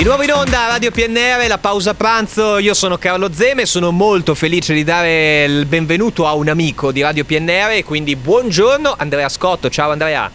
Di nuovo in onda Radio PNR, la pausa pranzo, io sono Carlo Zeme, sono molto felice di dare il benvenuto a un amico di Radio PNR, quindi buongiorno Andrea Scotto, ciao Andrea.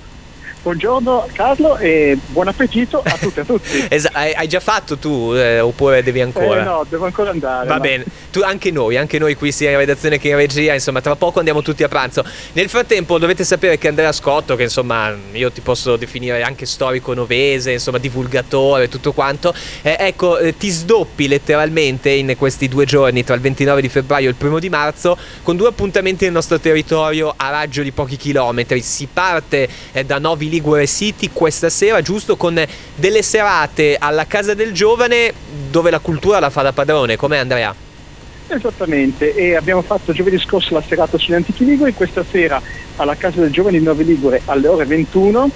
Buongiorno Carlo e buon appetito a tutti e a tutti. Esa- hai già fatto tu eh, oppure devi ancora? Eh, no, devo ancora andare. Va no. bene, tu, anche noi, anche noi qui sia in redazione che in regia, insomma tra poco andiamo tutti a pranzo. Nel frattempo dovete sapere che Andrea Scotto, che insomma io ti posso definire anche storico novese, insomma divulgatore, tutto quanto, eh, ecco eh, ti sdoppi letteralmente in questi due giorni tra il 29 di febbraio e il primo di marzo con due appuntamenti nel nostro territorio a raggio di pochi chilometri. Si parte eh, da Novi Ligure City questa sera, giusto con delle serate alla Casa del Giovane dove la cultura la fa da padrone. Com'è Andrea? Esattamente, e abbiamo fatto giovedì scorso la serata sugli antichi liguri, questa sera alla Casa del Giovane di Novi Ligure alle ore 21,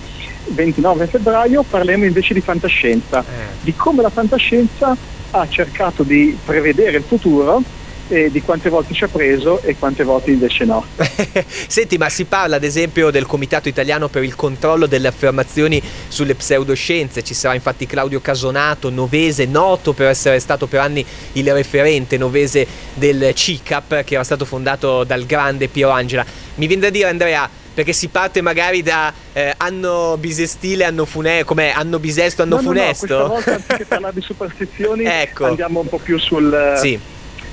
29 febbraio, parleremo invece di fantascienza, di come la fantascienza ha cercato di prevedere il futuro e di quante volte ci ha preso e quante volte invece no. Senti, ma si parla ad esempio del Comitato Italiano per il controllo delle affermazioni sulle pseudoscienze. Ci sarà infatti Claudio Casonato, novese, noto per essere stato per anni il referente novese del CICAP, che era stato fondato dal grande Piero Angela. Mi viene da dire, Andrea, perché si parte magari da eh, anno bisestile, anno funesto, come anno bisesto, anno no, no, funesto. No, questa volta anziché parlare di superstizioni ecco. andiamo un po' più sul... Sì.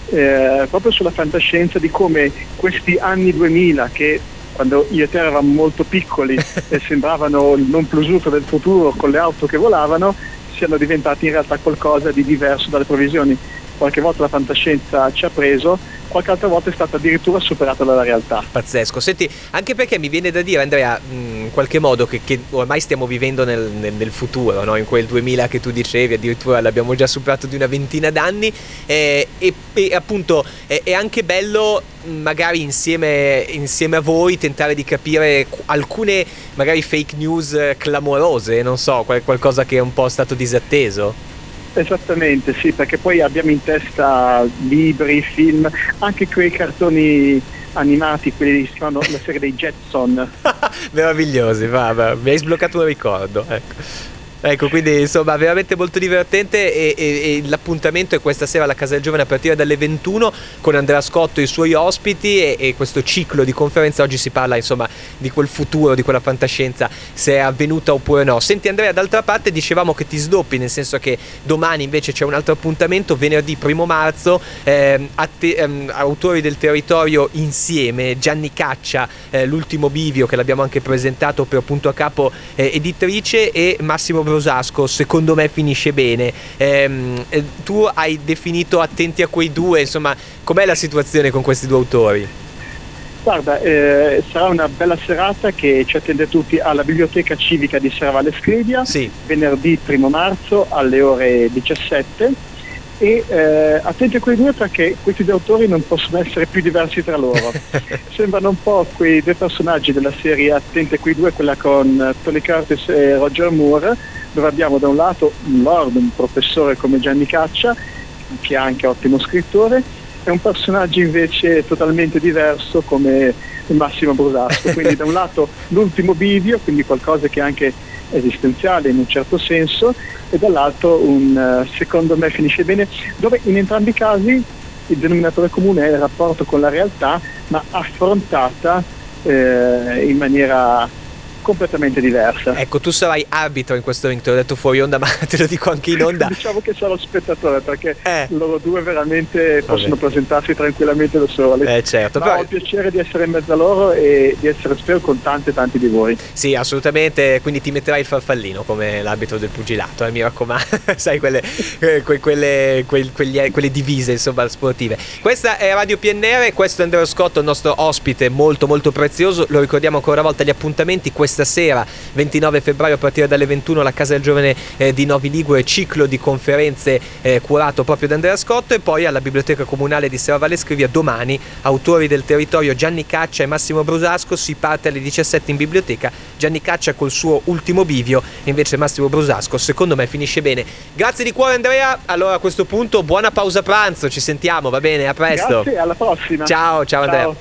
Eh, proprio sulla fantascienza di come questi anni 2000 che quando io e te eravamo molto piccoli e sembravano il non plus ultra del futuro con le auto che volavano siano diventati in realtà qualcosa di diverso dalle previsioni qualche volta la fantascienza ci ha preso qualche altra volta è stata addirittura superata dalla realtà. Pazzesco, senti, anche perché mi viene da dire Andrea, in qualche modo che, che ormai stiamo vivendo nel, nel, nel futuro, no? in quel 2000 che tu dicevi, addirittura l'abbiamo già superato di una ventina d'anni eh, e, e, appunto è, è, anche bello magari insieme, insieme, a voi tentare di capire alcune magari fake news clamorose, non so, qualcosa che è un po' stato disatteso. Esattamente, sì, perché poi abbiamo in testa libri, film, anche quei cartoni animati, quelli che si chiamano la serie dei Jetson. Meravigliosi, va, va, mi hai sbloccato un ricordo, ecco. Ecco, quindi insomma veramente molto divertente e, e, e, l'appuntamento è questa sera alla Casa del Giovane a partire dalle 21 con Andrea Scotto e i suoi ospiti e, e, questo ciclo di conferenza oggi si parla insomma di quel futuro, di quella fantascienza, se è avvenuta oppure no. Senti Andrea, d'altra parte dicevamo che ti sdoppi, nel senso che domani invece c'è un altro appuntamento, venerdì 1 marzo, ehm, atte- ehm, autori del territorio insieme, Gianni Caccia, eh, l'ultimo bivio che l'abbiamo anche presentato per Punto a Capo eh, editrice e Massimo Brosasco secondo me finisce bene. Ehm, tu hai definito attenti a quei due, insomma, com'è la situazione con questi due autori? Guarda, eh, sarà una bella serata che ci attende tutti alla Biblioteca Civica di Serravalle Scrivia, sì. venerdì 1 marzo alle ore 17 e eh, attenti a quei due perché questi due autori non possono essere più diversi tra loro. Sembrano un po' quei due personaggi della serie Attenti a quei due, quella con Tony Curtis e Roger Moore, dove abbiamo da un lato un lord, un professore come Gianni Caccia, che è anche ottimo scrittore, e un personaggio invece totalmente diverso come Massimo Brusasco. Quindi da un lato l'ultimo bivio, quindi qualcosa che è anche esistenziale in un certo senso, e dall'altro un secondo me finisce bene, dove in entrambi i casi il denominatore comune è il rapporto con la realtà, ma affrontata eh, in maniera completamente diversa. Ecco, tu sarai arbitro in questo ring, te l'ho detto fuori onda, ma te lo dico anche in onda. diciamo che sarò spettatore perché eh. loro due veramente possono Vabbè. presentarsi tranquillamente da soli. Eh certo, però... ho il piacere di essere in mezzo a loro e di essere spero con tanti tanti di voi. Sì, assolutamente, quindi ti metterai il farfallino come l'arbitro del pugilato, eh, mi raccomando, sai quelle, eh, que, quelle, que, quegli, quelle divise insomma sportive. Questa è Radio PNR, questo è Andrea Scotto, il nostro ospite molto molto prezioso, lo ricordiamo ancora una volta gli appuntamenti, questa sera 29 febbraio a partire dalle 21 alla Casa del Giovane eh, di Novi Ligure, ciclo di conferenze eh, curato proprio da Andrea Scotto. E poi alla Biblioteca Comunale di Serravalle Scrivia domani autori del territorio Gianni Caccia e Massimo Brusasco. Si parte alle 17 in biblioteca. Gianni Caccia col suo ultimo bivio invece Massimo Brusasco secondo me finisce bene. Grazie di cuore Andrea. Allora a questo punto buona pausa pranzo. Ci sentiamo va bene? A presto. Grazie alla prossima. Ciao ciao, ciao. Andrea